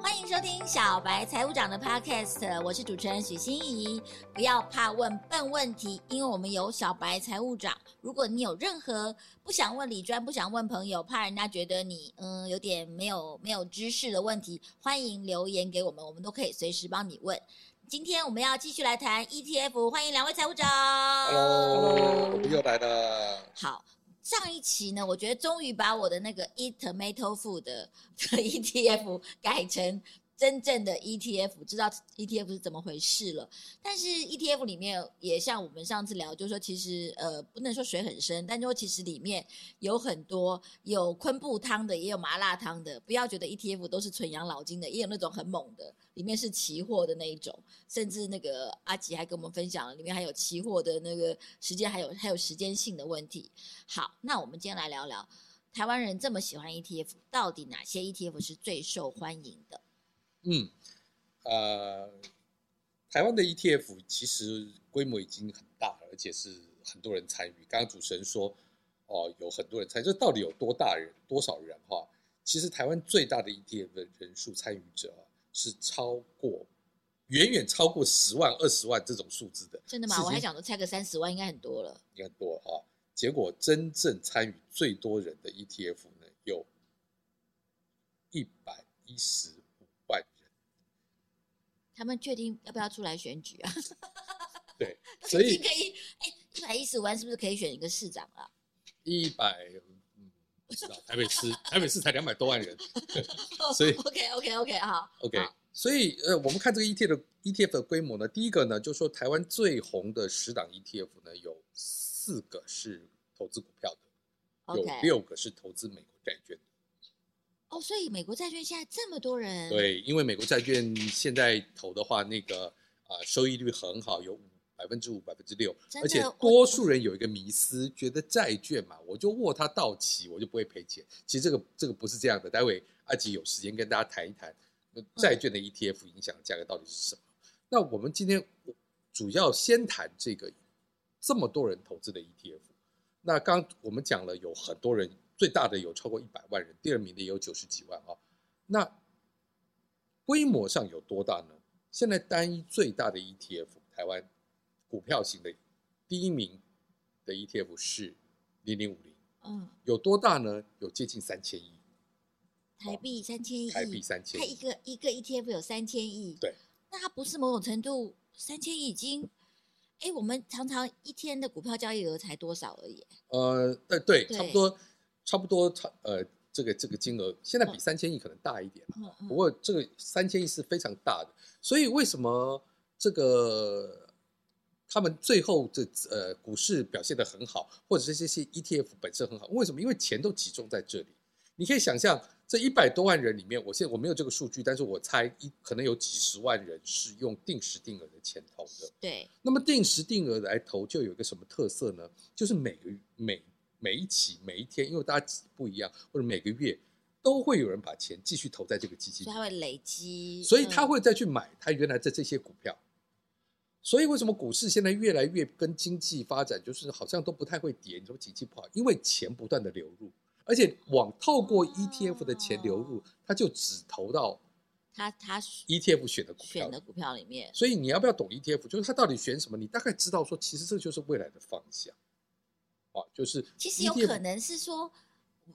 欢迎收听小白财务长的 Podcast，我是主持人许欣怡。不要怕问笨问题，因为我们有小白财务长。如果你有任何不想问理专、不想问朋友，怕人家觉得你嗯有点没有没有知识的问题，欢迎留言给我们，我们都可以随时帮你问。今天我们要继续来谈 ETF，欢迎两位财务长。Hello，我们又来了。好。上一期呢，我觉得终于把我的那个 Eat Tomato Food 的 ETF 改成真正的 ETF，知道 ETF 是怎么回事了。但是 ETF 里面也像我们上次聊，就是说其实呃不能说水很深，但说其实里面有很多有昆布汤的，也有麻辣汤的。不要觉得 ETF 都是纯养老金的，也有那种很猛的。里面是期货的那一种，甚至那个阿吉还跟我们分享了，里面还有期货的那个时间，还有还有时间性的问题。好，那我们今天来聊聊台湾人这么喜欢 ETF，到底哪些 ETF 是最受欢迎的？嗯，呃，台湾的 ETF 其实规模已经很大了，而且是很多人参与。刚刚主持人说，哦，有很多人参与，这到底有多大人？多少人？哈，其实台湾最大的 ETF 的人数参与者。是超过，远远超过十万、二十万这种数字的。真的吗？我还想说，猜个三十万应该很多了。应该很多哈。结果真正参与最多人的 ETF 呢，有一百一十。他们确定要不要出来选举啊？对，所以可以。哎，一百一十五万是不是可以选一个市长啊？一百。不知道台北市，台北市才两百多万人，所以 OK OK OK 好 OK，所以呃，我们看这个 ETF 的 ETF 的规模呢，第一个呢，就是说台湾最红的十档 ETF 呢，有四个是投资股票的有六个是投资美国债券的。哦、oh，所以美国债券现在这么多人？对，因为美国债券现在投的话，那个啊、呃，收益率很好，有。百分之五、百分之六，而且多数人有一个迷思，觉得债券嘛，我就握它到期，我就不会赔钱。其实这个这个不是这样的。待会阿吉有时间跟大家谈一谈，债券的 ETF 影响价格到底是什么？嗯。那我们今天主要先谈这个这么多人投资的 ETF。那刚我们讲了有很多人，最大的有超过一百万人，第二名的也有九十几万啊。那规模上有多大呢？现在单一最大的 ETF，台湾。股票型的第一名的 ETF 是零零五零，嗯，有多大呢？有接近三千亿台币，三千亿，台币三千亿，它一个一个 ETF 有三千亿，对，那它不是某种程度三千亿已经，哎，我们常常一天的股票交易额才多少而已？呃，对对，差不多，差不多，差呃，这个这个金额现在比三千亿可能大一点，嗯嗯，不过这个三千亿是非常大的，所以为什么这个？他们最后这呃股市表现得很好，或者是这些 ETF 本身很好，为什么？因为钱都集中在这里。你可以想象，这一百多万人里面，我现在我没有这个数据，但是我猜一可能有几十万人是用定时定额的钱投的。对。那么定时定额来投，就有一个什么特色呢？就是每个每每一期每一天，因为大家不一样，或者每个月都会有人把钱继续投在这个基金里，所以他会累积，所以他会再去买他原来的这些股票。所以为什么股市现在越来越跟经济发展就是好像都不太会跌？你说经济不好，因为钱不断的流入，而且往透过 ETF 的钱流入，他就只投到他他 ETF 选的股票选的股票里面。所以你要不要懂 ETF？就是他到底选什么？你大概知道说，其实这就是未来的方向。啊，就是其实有可能是说。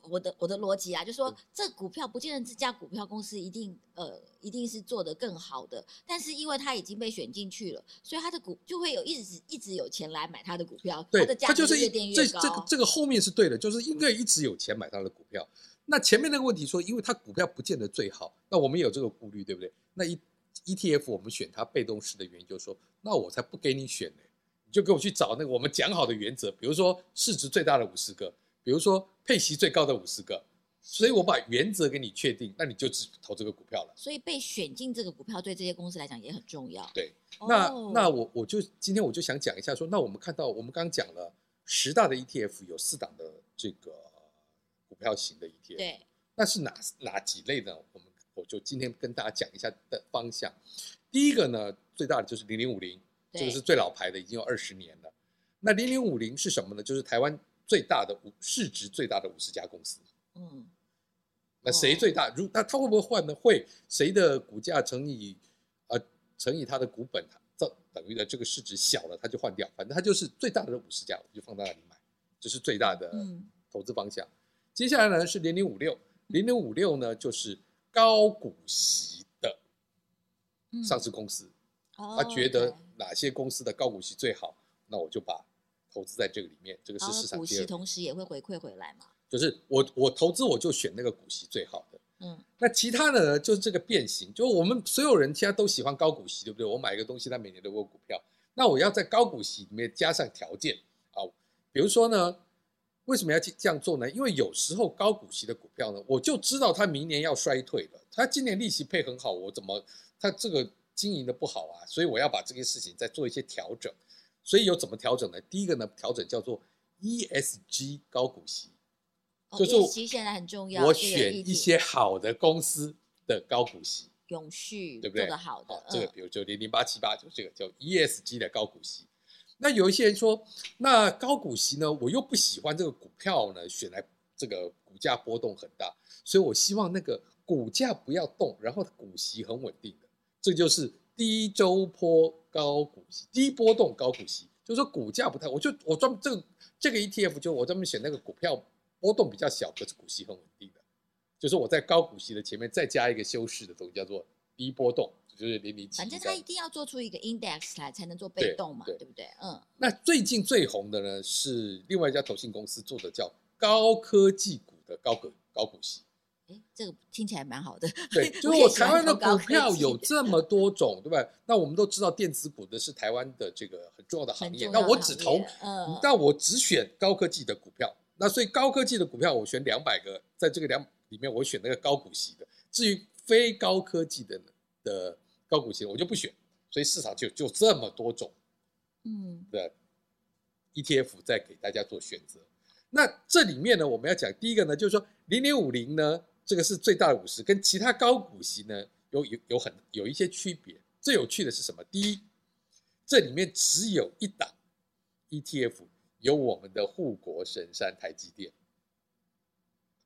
我的我的逻辑啊，就是说，这股票不见得这家股票公司一定呃一定是做得更好的，但是因为它已经被选进去了，所以它的股就会有一直一直有钱来买它的股票，对，它的价值越垫越高。这这个这个后面是对的，就是应该一直有钱买它的股票。那前面那个问题说，因为它股票不见得最好，那我们也有这个顾虑，对不对？那 E ETF 我们选它被动式的原因就是说，那我才不给你选呢，你就给我去找那个我们讲好的原则，比如说市值最大的五十个。比如说配息最高的五十个，所以我把原则给你确定，那你就只投这个股票了。所以被选进这个股票对这些公司来讲也很重要。对，那、哦、那我我就今天我就想讲一下说，那我们看到我们刚刚讲了十大的 ETF 有四档的这个股票型的 ETF，对，那是哪哪几类呢？我们我就今天跟大家讲一下的方向。第一个呢，最大的就是零零五零，这个是最老牌的，已经有二十年了。那零零五零是什么呢？就是台湾。最大的五市值最大的五十家公司，嗯，那谁最大？如那它会不会换呢？会，谁的股价乘以呃乘以它的股本，这等于的这个市值小了，它就换掉。反正它就是最大的五十家，我就放在那里买，这、就是最大的投资方向。嗯、接下来呢是零零五六，零零五六呢就是高股息的上市公司。嗯、他觉得哪些公司的高股息最好，那我就把投资在这个里面。这个是市场股息，同时也会回馈回来嘛。就是我我投资我就选那个股息最好的，嗯，那其他的呢就是这个变形，就是我们所有人现在都喜欢高股息，对不对？我买一个东西，它每年都有股票，那我要在高股息里面加上条件啊，比如说呢，为什么要这样做呢？因为有时候高股息的股票呢，我就知道它明年要衰退了，它今年利息配很好，我怎么它这个经营的不好啊？所以我要把这件事情再做一些调整，所以有怎么调整呢？第一个呢，调整叫做 ESG 高股息。就是现在很重要，我选一些好的公司的高股息，永续对不对？做得好的，这个比如就零零八七八，就这个叫 ESG 的高股息。那有一些人说，那高股息呢，我又不喜欢这个股票呢，选来这个股价波动很大，所以我希望那个股价不要动，然后股息很稳定的，这就是低周波高股息，低波动高股息，就是说股价不太，我就我专门这个这个 ETF 就我专门选那个股票。波动比较小，可是股息很稳定的，就是我在高股息的前面再加一个修饰的东西，叫做低波动，就是零零七。反正它一定要做出一个 index 来，才能做被动嘛，对，对，对不对？嗯。那最近最红的呢，是另外一家投信公司做的，叫高科技股的高股高股息。哎，这个听起来蛮好的。对，就 是我台湾的股票有这么多种，对吧？那我们都知道电子股的是台湾的这个很重要的行业，那我只投，嗯，但我只选高科技的股票。那所以高科技的股票我选两百个，在这个两里面我选那个高股息的。至于非高科技的的高股息，我就不选。所以市场就就这么多种，嗯的 ETF 在给大家做选择。那这里面呢，我们要讲第一个呢，就是说零零五零呢，这个是最大的五十，跟其他高股息呢有有有很有一些区别。最有趣的是什么？第一，这里面只有一档 ETF。有我们的护国神山台积电，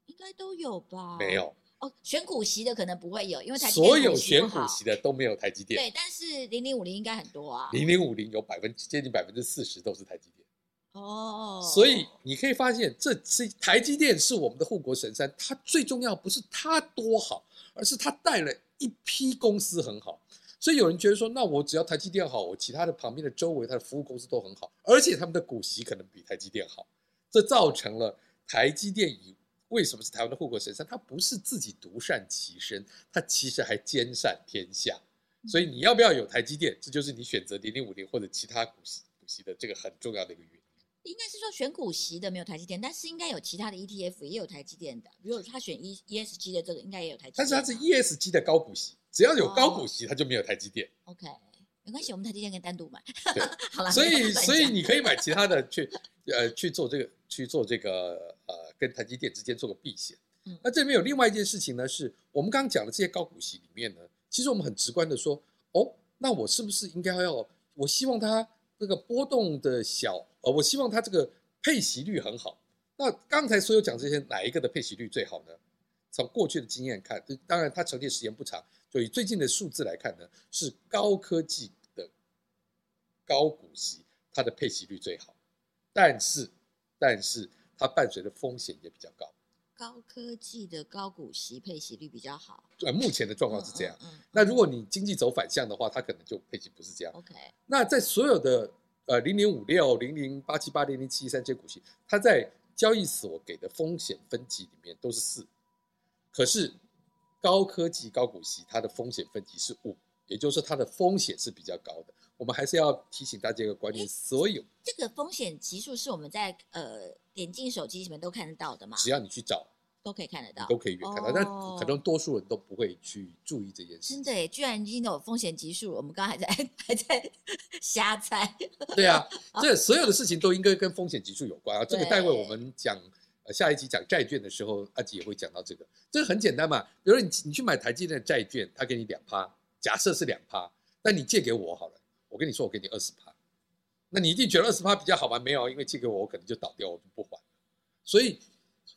应该都有吧？没有哦，选股息的可能不会有，因为台积电所有选股息的都没有台积电。对，但是零零五零应该很多啊。零零五零有百分接近百分之四十都是台积电。哦，所以你可以发现，这是台积电是我们的护国神山。它最重要不是它多好，而是它带了一批公司很好。所以有人觉得说，那我只要台积电好，我其他的旁边的周围它的服务公司都很好，而且他们的股息可能比台积电好，这造成了台积电以为什么是台湾的护国神山？它不是自己独善其身，它其实还兼善天下。所以你要不要有台积电？这就是你选择零零五零或者其他股息股息的这个很重要的一个原因。应该是说选股息的没有台积电，但是应该有其他的 ETF 也有台积电的，比如他选 E ESG 的这个应该也有台积电。但是它是 ESG 的高股息。只要有高股息，它就没有台积电。Oh, OK，没关系，我们台积电可以单独买。对，好了，所以所以你可以买其他的去呃去做这个去做这个呃跟台积电之间做个避险。嗯，那这里面有另外一件事情呢，是我们刚刚讲的这些高股息里面呢，其实我们很直观的说，哦，那我是不是应该要？我希望它这个波动的小，呃，我希望它这个配息率很好。那刚才所有讲这些，哪一个的配息率最好呢？从过去的经验看，当然它成立时间不长。就以最近的数字来看呢，是高科技的高股息，它的配息率最好，但是但是它伴随的风险也比较高。高科技的高股息配息率比较好。呃，目前的状况是这样。嗯嗯嗯、那如果你经济走反向的话，它可能就配息不是这样。OK。那在所有的呃零零五六、零零八七八、零零七一三这些股息，它在交易所给的风险分级里面都是四，可是。高科技高股息，它的风险分级是五，也就是说它的风险是比较高的。我们还是要提醒大家一个观念：所有这个风险级数是我们在呃点进手机里面都看得到的嘛？只要你去找，都可以看得到，都可以看到。但可能多数人都不会去注意这件事。真的，居然已经有风险级数，我们刚刚还在 还在瞎猜。对啊，这所有的事情都应该跟风险级数有关啊。这个待会我们讲。下一集讲债券的时候，阿吉也会讲到这个。这个很简单嘛，比如说你你去买台积电的债券，他给你两趴，假设是两趴，那你借给我好了，我跟你说我给你二十趴，那你一定觉得二十趴比较好吗？没有，因为借给我，我可能就倒掉，我就不还。所以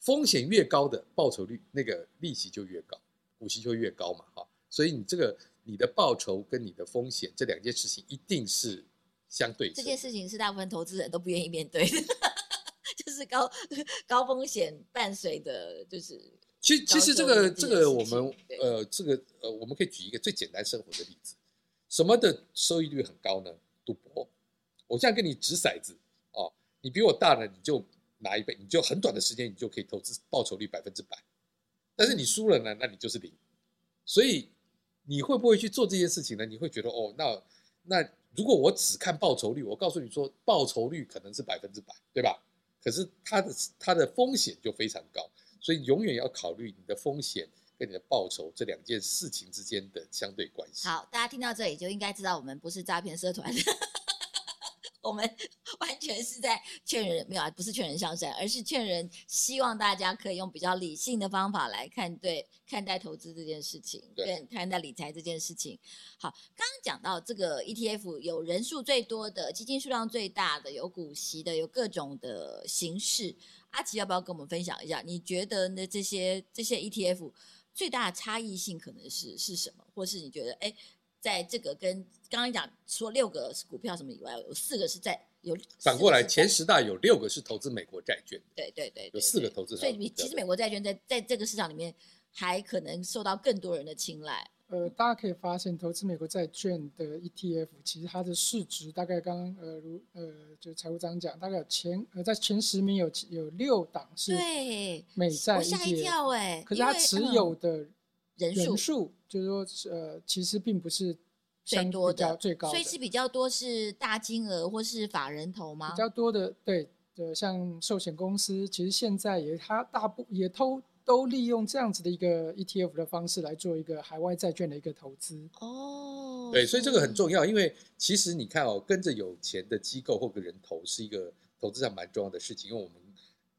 风险越高的报酬率那个利息就越高，股息就越高嘛，哈。所以你这个你的报酬跟你的风险这两件事情一定是相对。这件事情是大部分投资人都不愿意面对的，就是高高风险伴随的，就是。其实其实这个这个我们呃这个呃我们可以举一个最简单生活的例子，什么的收益率很高呢？赌博。我现在跟你掷骰子哦，你比我大呢，你就拿一倍，你就很短的时间你就可以投资报酬率百分之百，但是你输了呢，那你就是零。所以你会不会去做这件事情呢？你会觉得哦，那那如果我只看报酬率，我告诉你说报酬率可能是百分之百，对吧？可是它的它的风险就非常高。所以永远要考虑你的风险跟你的报酬这两件事情之间的相对关系。好，大家听到这里就应该知道我们不是诈骗社团，我们完全是在劝人，没有啊，不是劝人向善，而是劝人希望大家可以用比较理性的方法来看对看待投资这件事情，跟看待理财这件事情。好，刚刚讲到这个 ETF 有人数最多的基金数量最大的有股息的有各种的形式。阿奇要不要跟我们分享一下？你觉得呢？这些这些 ETF 最大的差异性可能是是什么？或是你觉得，哎，在这个跟刚刚讲说六个股票什么以外，有四个是在有反过来前十大有六个是投资美国债券，对对对，有四个投资。所以你其实美国债券在在这个市场里面还可能受到更多人的青睐。呃，大家可以发现，投资美国债券的 ETF，其实它的市值大概刚刚呃如呃就财务长讲，大概有前呃在前十名有有六档是美债 ETF，我吓一跳哎，可是它持有的人数、嗯、人数就是说呃其实并不是最多的最高的，所以是比较多是大金额或是法人投吗？比较多的对的，像寿险公司，其实现在也它大部也偷。都利用这样子的一个 ETF 的方式来做一个海外债券的一个投资哦，对，所以这个很重要，因为其实你看哦，跟着有钱的机构或个人投是一个投资上蛮重要的事情，因为我们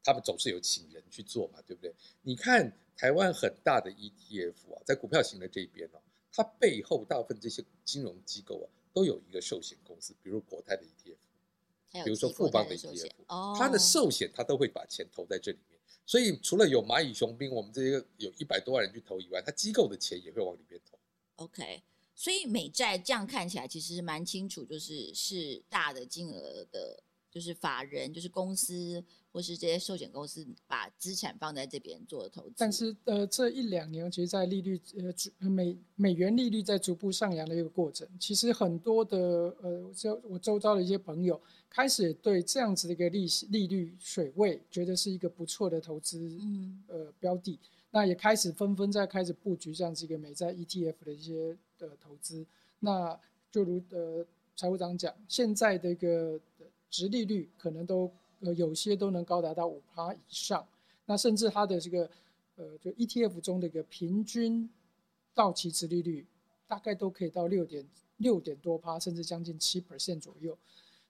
他们总是有请人去做嘛，对不对？你看台湾很大的 ETF 啊，在股票型的这边哦，它背后大部分这些金融机构啊，都有一个寿险公司，比如国泰的 ETF，比如说富邦的 ETF，它的寿险它都会把钱投在这里面。所以除了有蚂蚁雄兵，我们这些有一百多万人去投以外，他机构的钱也会往里面投。OK，所以美债这样看起来其实蛮清楚，就是是大的金额的，就是法人，就是公司或是这些寿险公司把资产放在这边做投资。但是呃，这一两年其实，在利率呃美美元利率在逐步上扬的一个过程，其实很多的呃，就我周遭的一些朋友。开始对这样子的一个利息利率水位，觉得是一个不错的投资呃标的，那也开始纷纷在开始布局这样子一个美债 ETF 的一些的投资。那就如呃财务长讲，现在的一个殖利率可能都呃有些都能高达到五趴以上，那甚至它的这个呃就 ETF 中的一个平均到期值利率大概都可以到六点六点多趴，甚至将近七 percent 左右。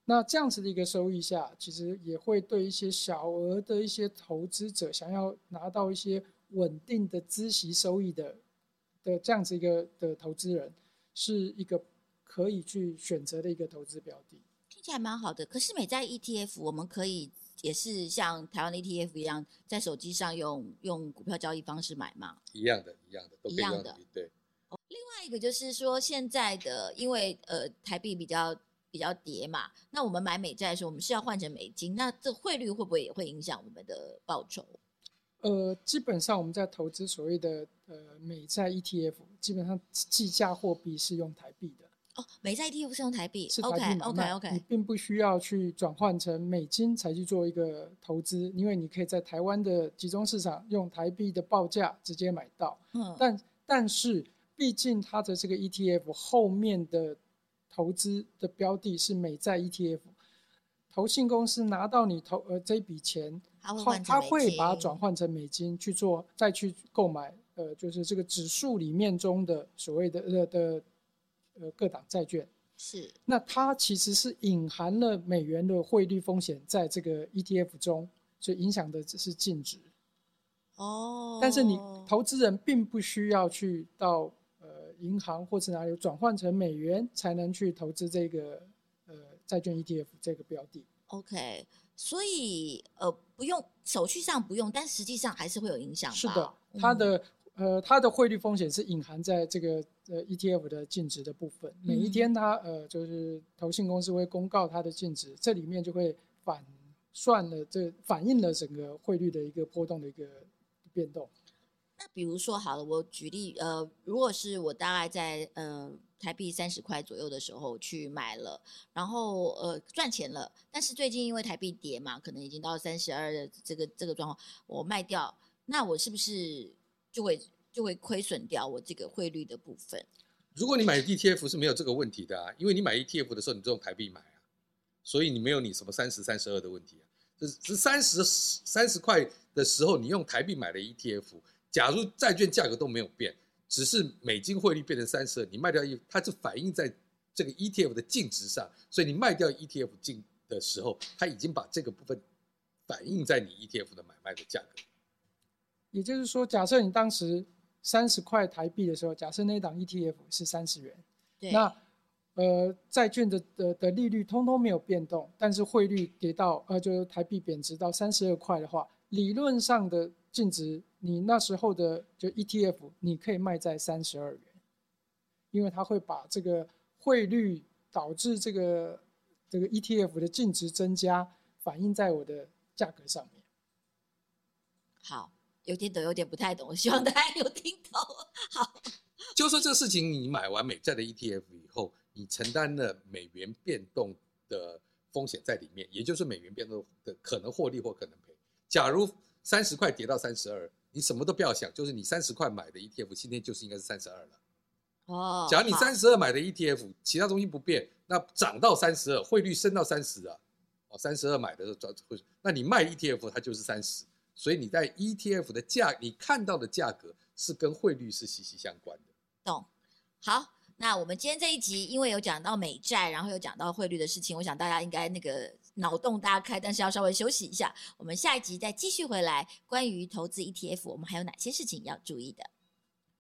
那这样子的一个收益下，其实也会对一些小额的一些投资者，想要拿到一些稳定的孳息收益的的这样子一个的投资人，是一个可以去选择的一个投资标的。听起来蛮好的。可是美债 ETF，我们可以也是像台湾的 ETF 一样，在手机上用用股票交易方式买吗？一样的，一样的，都一样的。对。另外一个就是说，现在的因为呃台币比较。比较跌嘛，那我们买美债的时候，我们是要换成美金，那这汇率会不会也会影响我们的报酬？呃，基本上我们在投资所谓的呃美债 ETF，基本上计价货币是用台币的。哦，美债 ETF 是用台币，是台币买卖。OK OK OK，你并不需要去转换成美金才去做一个投资，因为你可以在台湾的集中市场用台币的报价直接买到。嗯，但但是毕竟它的这个 ETF 后面的。投资的标的是美债 ETF，投信公司拿到你投呃这笔钱，他会，他会把它转换成美金去做，再去购买呃就是这个指数里面中的所谓的呃的呃各档债券。是，那它其实是隐含了美元的汇率风险在这个 ETF 中，所以影响的只是净值。哦，但是你投资人并不需要去到呃。银行或者哪里转换成美元才能去投资这个呃债券 ETF 这个标的。OK，所以呃不不用手续上不用，但实际上还是会有影响。是的，它的、嗯、呃它的汇率风险是隐含在这个呃 ETF 的净值的部分。每一天它呃就是投信公司会公告它的净值，这里面就会反算了这反映了整个汇率的一个波动的一个变动。那比如说好了，我举例呃，如果是我大概在呃。台币三十块左右的时候去买了，然后呃赚钱了，但是最近因为台币跌嘛，可能已经到三十二的这个这个状况，我卖掉，那我是不是就会就会亏损掉我这个汇率的部分？如果你买 ETF 是没有这个问题的啊，因为你买 ETF 的时候你就用台币买啊，所以你没有你什么三十三十二的问题啊，是三十三十块的时候你用台币买的 ETF，假如债券价格都没有变。只是美金汇率变成三十二，你卖掉一，它是反映在这个 ETF 的净值上，所以你卖掉 ETF 净的时候，它已经把这个部分反映在你 ETF 的买卖的价格。也就是说，假设你当时三十块台币的时候，假设那档 ETF 是三十元，对，那呃债券的的的利率通通没有变动，但是汇率跌到呃就是台币贬值到三十二块的话，理论上的净值。你那时候的就 ETF，你可以卖在三十二元，因为它会把这个汇率导致这个这个 ETF 的净值增加，反映在我的价格上面。好，有点懂，有点不太懂，我希望大家有听懂。好，就说这个事情，你买完美债的 ETF 以后，你承担了美元变动的风险在里面，也就是美元变动的可能获利或可能赔。假如三十块跌到三十二。你什么都不要想，就是你三十块买的 ETF，今天就是应该是三十二了。哦，假如你三十二买的 ETF，其他东西不变，那涨到三十二，汇率升到三十啊，哦，三十二买的时候，那你卖 ETF 它就是三十，所以你在 ETF 的价，你看到的价格是跟汇率是息息相关的。懂，好。那我们今天这一集，因为有讲到美债，然后有讲到汇率的事情，我想大家应该那个脑洞大开，但是要稍微休息一下。我们下一集再继续回来，关于投资 ETF，我们还有哪些事情要注意的？